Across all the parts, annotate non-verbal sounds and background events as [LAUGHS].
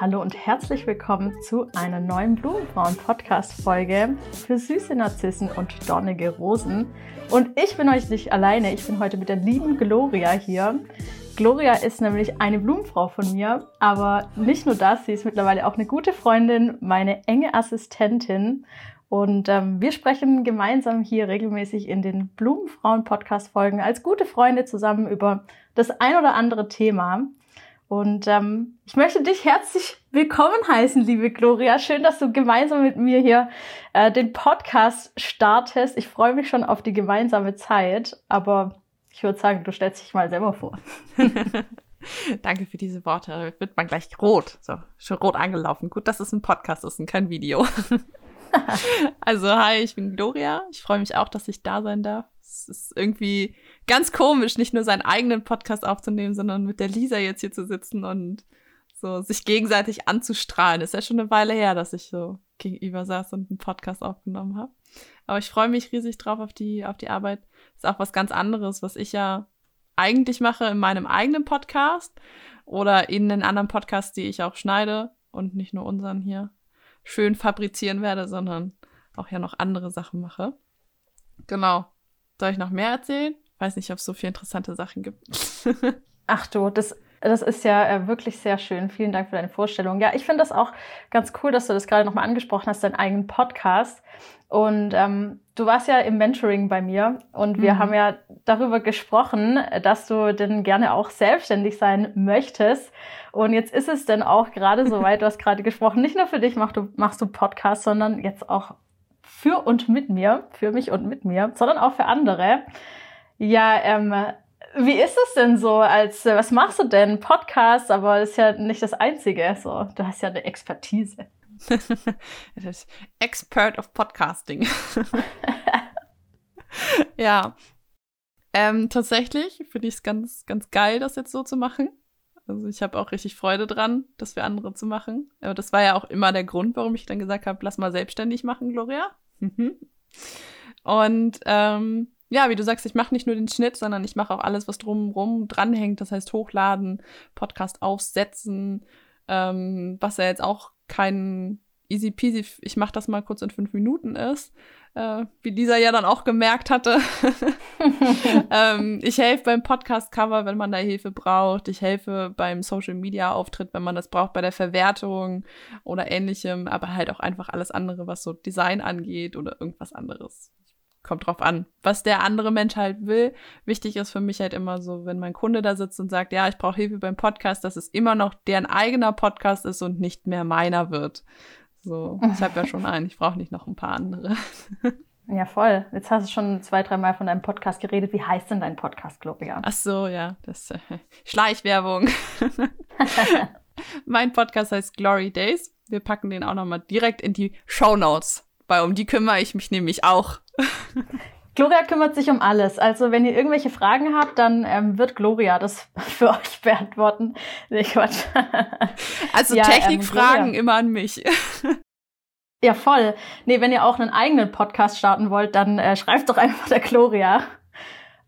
Hallo und herzlich willkommen zu einer neuen Blumenfrauen-Podcast-Folge für süße Narzissen und dornige Rosen. Und ich bin euch nicht alleine, ich bin heute mit der lieben Gloria hier. Gloria ist nämlich eine Blumenfrau von mir, aber nicht nur das, sie ist mittlerweile auch eine gute Freundin, meine enge Assistentin. Und ähm, wir sprechen gemeinsam hier regelmäßig in den Blumenfrauen-Podcast-Folgen als gute Freunde zusammen über das ein oder andere Thema. Und ähm, ich möchte dich herzlich willkommen heißen, liebe Gloria. Schön, dass du gemeinsam mit mir hier äh, den Podcast startest. Ich freue mich schon auf die gemeinsame Zeit, aber ich würde sagen, du stellst dich mal selber vor. [LAUGHS] Danke für diese Worte. Wird man gleich rot. So, schon rot angelaufen. Gut, dass es ein Podcast ist und kein Video. [LAUGHS] also, hi, ich bin Gloria. Ich freue mich auch, dass ich da sein darf. Es ist irgendwie ganz komisch, nicht nur seinen eigenen Podcast aufzunehmen, sondern mit der Lisa jetzt hier zu sitzen und so sich gegenseitig anzustrahlen. Ist ja schon eine Weile her, dass ich so gegenüber saß und einen Podcast aufgenommen habe. Aber ich freue mich riesig drauf auf die, auf die Arbeit. Ist auch was ganz anderes, was ich ja eigentlich mache in meinem eigenen Podcast oder in den anderen Podcasts, die ich auch schneide und nicht nur unseren hier schön fabrizieren werde, sondern auch ja noch andere Sachen mache. Genau. Soll ich noch mehr erzählen? Weiß nicht, ob es so viele interessante Sachen gibt. [LAUGHS] Ach du, das, das ist ja äh, wirklich sehr schön. Vielen Dank für deine Vorstellung. Ja, ich finde das auch ganz cool, dass du das gerade nochmal angesprochen hast, deinen eigenen Podcast. Und ähm, du warst ja im Mentoring bei mir und wir mhm. haben ja darüber gesprochen, dass du denn gerne auch selbstständig sein möchtest. Und jetzt ist es denn auch gerade so weit, du hast gerade gesprochen, nicht nur für dich machst du, machst du Podcast, sondern jetzt auch für und mit mir, für mich und mit mir, sondern auch für andere. Ja, ähm, wie ist es denn so als, was machst du denn? Podcast, aber das ist ja nicht das Einzige. So, du hast ja eine Expertise. [LAUGHS] das Expert of Podcasting. [LAUGHS] ja. Ähm, tatsächlich finde ich es ganz, ganz geil, das jetzt so zu machen. Also ich habe auch richtig Freude dran, das für andere zu machen. Aber das war ja auch immer der Grund, warum ich dann gesagt habe, lass mal selbstständig machen, Gloria. Und ähm, ja, wie du sagst, ich mache nicht nur den Schnitt, sondern ich mache auch alles, was drumherum dranhängt. Das heißt, hochladen, Podcast aufsetzen, ähm, was ja jetzt auch kein easy peasy, ich mache das mal kurz in fünf Minuten ist, äh, wie Lisa ja dann auch gemerkt hatte. [LAUGHS] ähm, ich helfe beim Podcast-Cover, wenn man da Hilfe braucht. Ich helfe beim Social-Media-Auftritt, wenn man das braucht, bei der Verwertung oder ähnlichem, aber halt auch einfach alles andere, was so Design angeht oder irgendwas anderes kommt drauf an, was der andere Mensch halt will. Wichtig ist für mich halt immer so, wenn mein Kunde da sitzt und sagt, ja, ich brauche Hilfe beim Podcast, dass es immer noch deren eigener Podcast ist und nicht mehr meiner wird. So, [LAUGHS] ich habe ja schon einen, ich brauche nicht noch ein paar andere. Ja, voll. Jetzt hast du schon zwei, dreimal von deinem Podcast geredet. Wie heißt denn dein Podcast, Gloria? Ach so, ja, das äh, [LAUGHS] Schleichwerbung. [LAUGHS] mein Podcast heißt Glory Days. Wir packen den auch nochmal direkt in die Show Notes, weil um die kümmere ich mich nämlich auch. Gloria kümmert sich um alles. Also wenn ihr irgendwelche Fragen habt, dann ähm, wird Gloria das [LAUGHS] für euch beantworten. Nee, Quatsch. Also ja, Technikfragen ähm, immer an mich. [LAUGHS] ja, voll. Nee, wenn ihr auch einen eigenen Podcast starten wollt, dann äh, schreibt doch einfach der Gloria.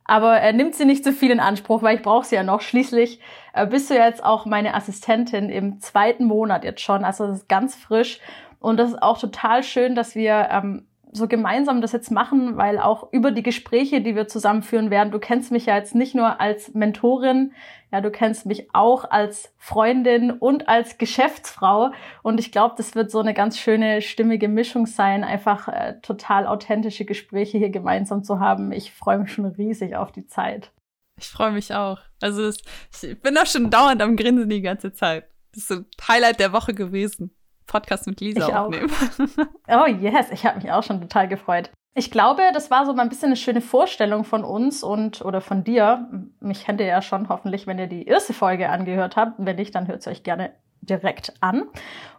Aber äh, nimmt sie nicht zu viel in Anspruch, weil ich brauche sie ja noch. Schließlich äh, bist du jetzt auch meine Assistentin im zweiten Monat jetzt schon. Also das ist ganz frisch. Und das ist auch total schön, dass wir ähm, so gemeinsam das jetzt machen, weil auch über die Gespräche, die wir zusammenführen werden, du kennst mich ja jetzt nicht nur als Mentorin, ja, du kennst mich auch als Freundin und als Geschäftsfrau. Und ich glaube, das wird so eine ganz schöne, stimmige Mischung sein, einfach äh, total authentische Gespräche hier gemeinsam zu haben. Ich freue mich schon riesig auf die Zeit. Ich freue mich auch. Also es, ich bin auch schon dauernd am Grinsen die ganze Zeit. Das ist ein Highlight der Woche gewesen. Podcast mit Lisa ich aufnehmen. [LAUGHS] Oh yes, ich habe mich auch schon total gefreut. Ich glaube, das war so mal ein bisschen eine schöne Vorstellung von uns und oder von dir. Mich kennt ihr ja schon hoffentlich, wenn ihr die erste Folge angehört habt. Wenn nicht, dann hört es euch gerne direkt an.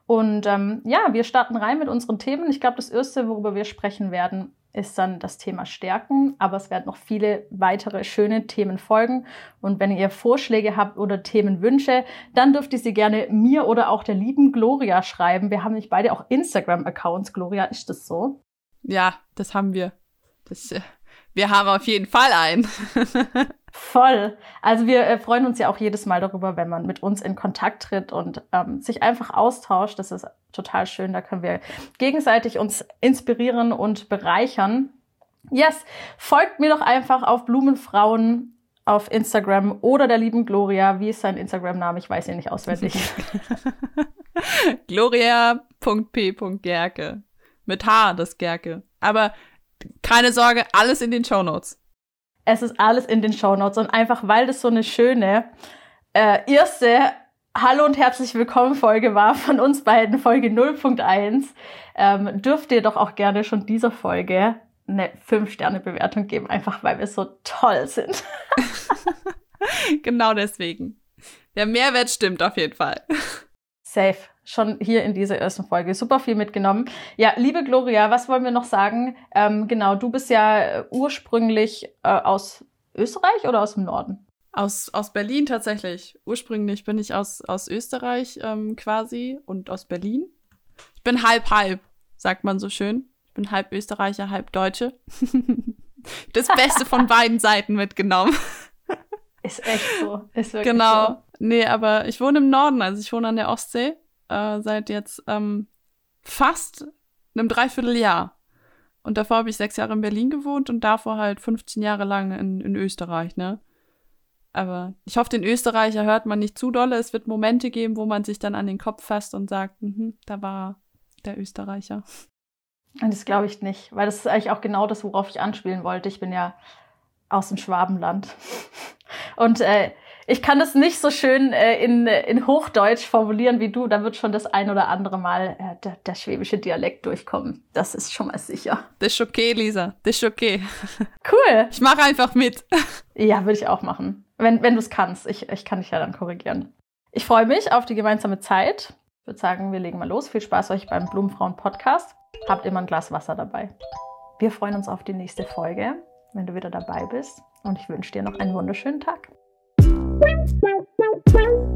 Und ähm, ja, wir starten rein mit unseren Themen. Ich glaube, das erste, worüber wir sprechen werden, ist dann das Thema Stärken, aber es werden noch viele weitere schöne Themen folgen. Und wenn ihr Vorschläge habt oder Themenwünsche, dann dürft ihr sie gerne mir oder auch der lieben Gloria schreiben. Wir haben nicht beide auch Instagram-Accounts. Gloria, ist das so? Ja, das haben wir. Das, äh, wir haben auf jeden Fall einen. [LAUGHS] Voll. Also wir äh, freuen uns ja auch jedes Mal darüber, wenn man mit uns in Kontakt tritt und ähm, sich einfach austauscht. Das ist total schön. Da können wir gegenseitig uns inspirieren und bereichern. Yes, folgt mir doch einfach auf Blumenfrauen auf Instagram oder der lieben Gloria. Wie ist sein Instagram-Name? Ich weiß ihn nicht auswendig. [LAUGHS] Gloria.p.gerke. Mit H, das Gerke. Aber keine Sorge, alles in den Show Notes. Es ist alles in den Show Notes und einfach, weil das so eine schöne äh, erste Hallo und herzlich willkommen Folge war von uns beiden, Folge 0.1, ähm, dürft ihr doch auch gerne schon dieser Folge eine 5-Sterne-Bewertung geben, einfach weil wir so toll sind. [LAUGHS] genau deswegen. Der Mehrwert stimmt auf jeden Fall. Safe. Schon hier in dieser ersten Folge. Super viel mitgenommen. Ja, liebe Gloria, was wollen wir noch sagen? Ähm, genau, du bist ja ursprünglich äh, aus Österreich oder aus dem Norden? Aus, aus Berlin tatsächlich. Ursprünglich bin ich aus, aus Österreich ähm, quasi und aus Berlin. Ich bin halb halb, sagt man so schön bin halb Österreicher, halb Deutsche. [LAUGHS] das Beste von beiden Seiten mitgenommen. Ist echt so. Ist wirklich genau. So. Nee, aber ich wohne im Norden, also ich wohne an der Ostsee äh, seit jetzt ähm, fast einem Dreivierteljahr. Und davor habe ich sechs Jahre in Berlin gewohnt und davor halt 15 Jahre lang in, in Österreich, ne? Aber ich hoffe, den Österreicher hört man nicht zu dolle. Es wird Momente geben, wo man sich dann an den Kopf fasst und sagt, mhm, da war der Österreicher. Das glaube ich nicht, weil das ist eigentlich auch genau das, worauf ich anspielen wollte. Ich bin ja aus dem Schwabenland. [LAUGHS] Und äh, ich kann das nicht so schön äh, in, in Hochdeutsch formulieren wie du. Da wird schon das ein oder andere Mal äh, der, der schwäbische Dialekt durchkommen. Das ist schon mal sicher. Das ist okay, Lisa. Das ist okay. [LAUGHS] Cool. Ich mache einfach mit. [LAUGHS] Ja, würde ich auch machen. Wenn, wenn du es kannst. Ich, ich kann dich ja dann korrigieren. Ich freue mich auf die gemeinsame Zeit. Ich würde sagen, wir legen mal los. Viel Spaß euch beim Blumenfrauen Podcast. Habt immer ein Glas Wasser dabei. Wir freuen uns auf die nächste Folge, wenn du wieder dabei bist. Und ich wünsche dir noch einen wunderschönen Tag. Bye.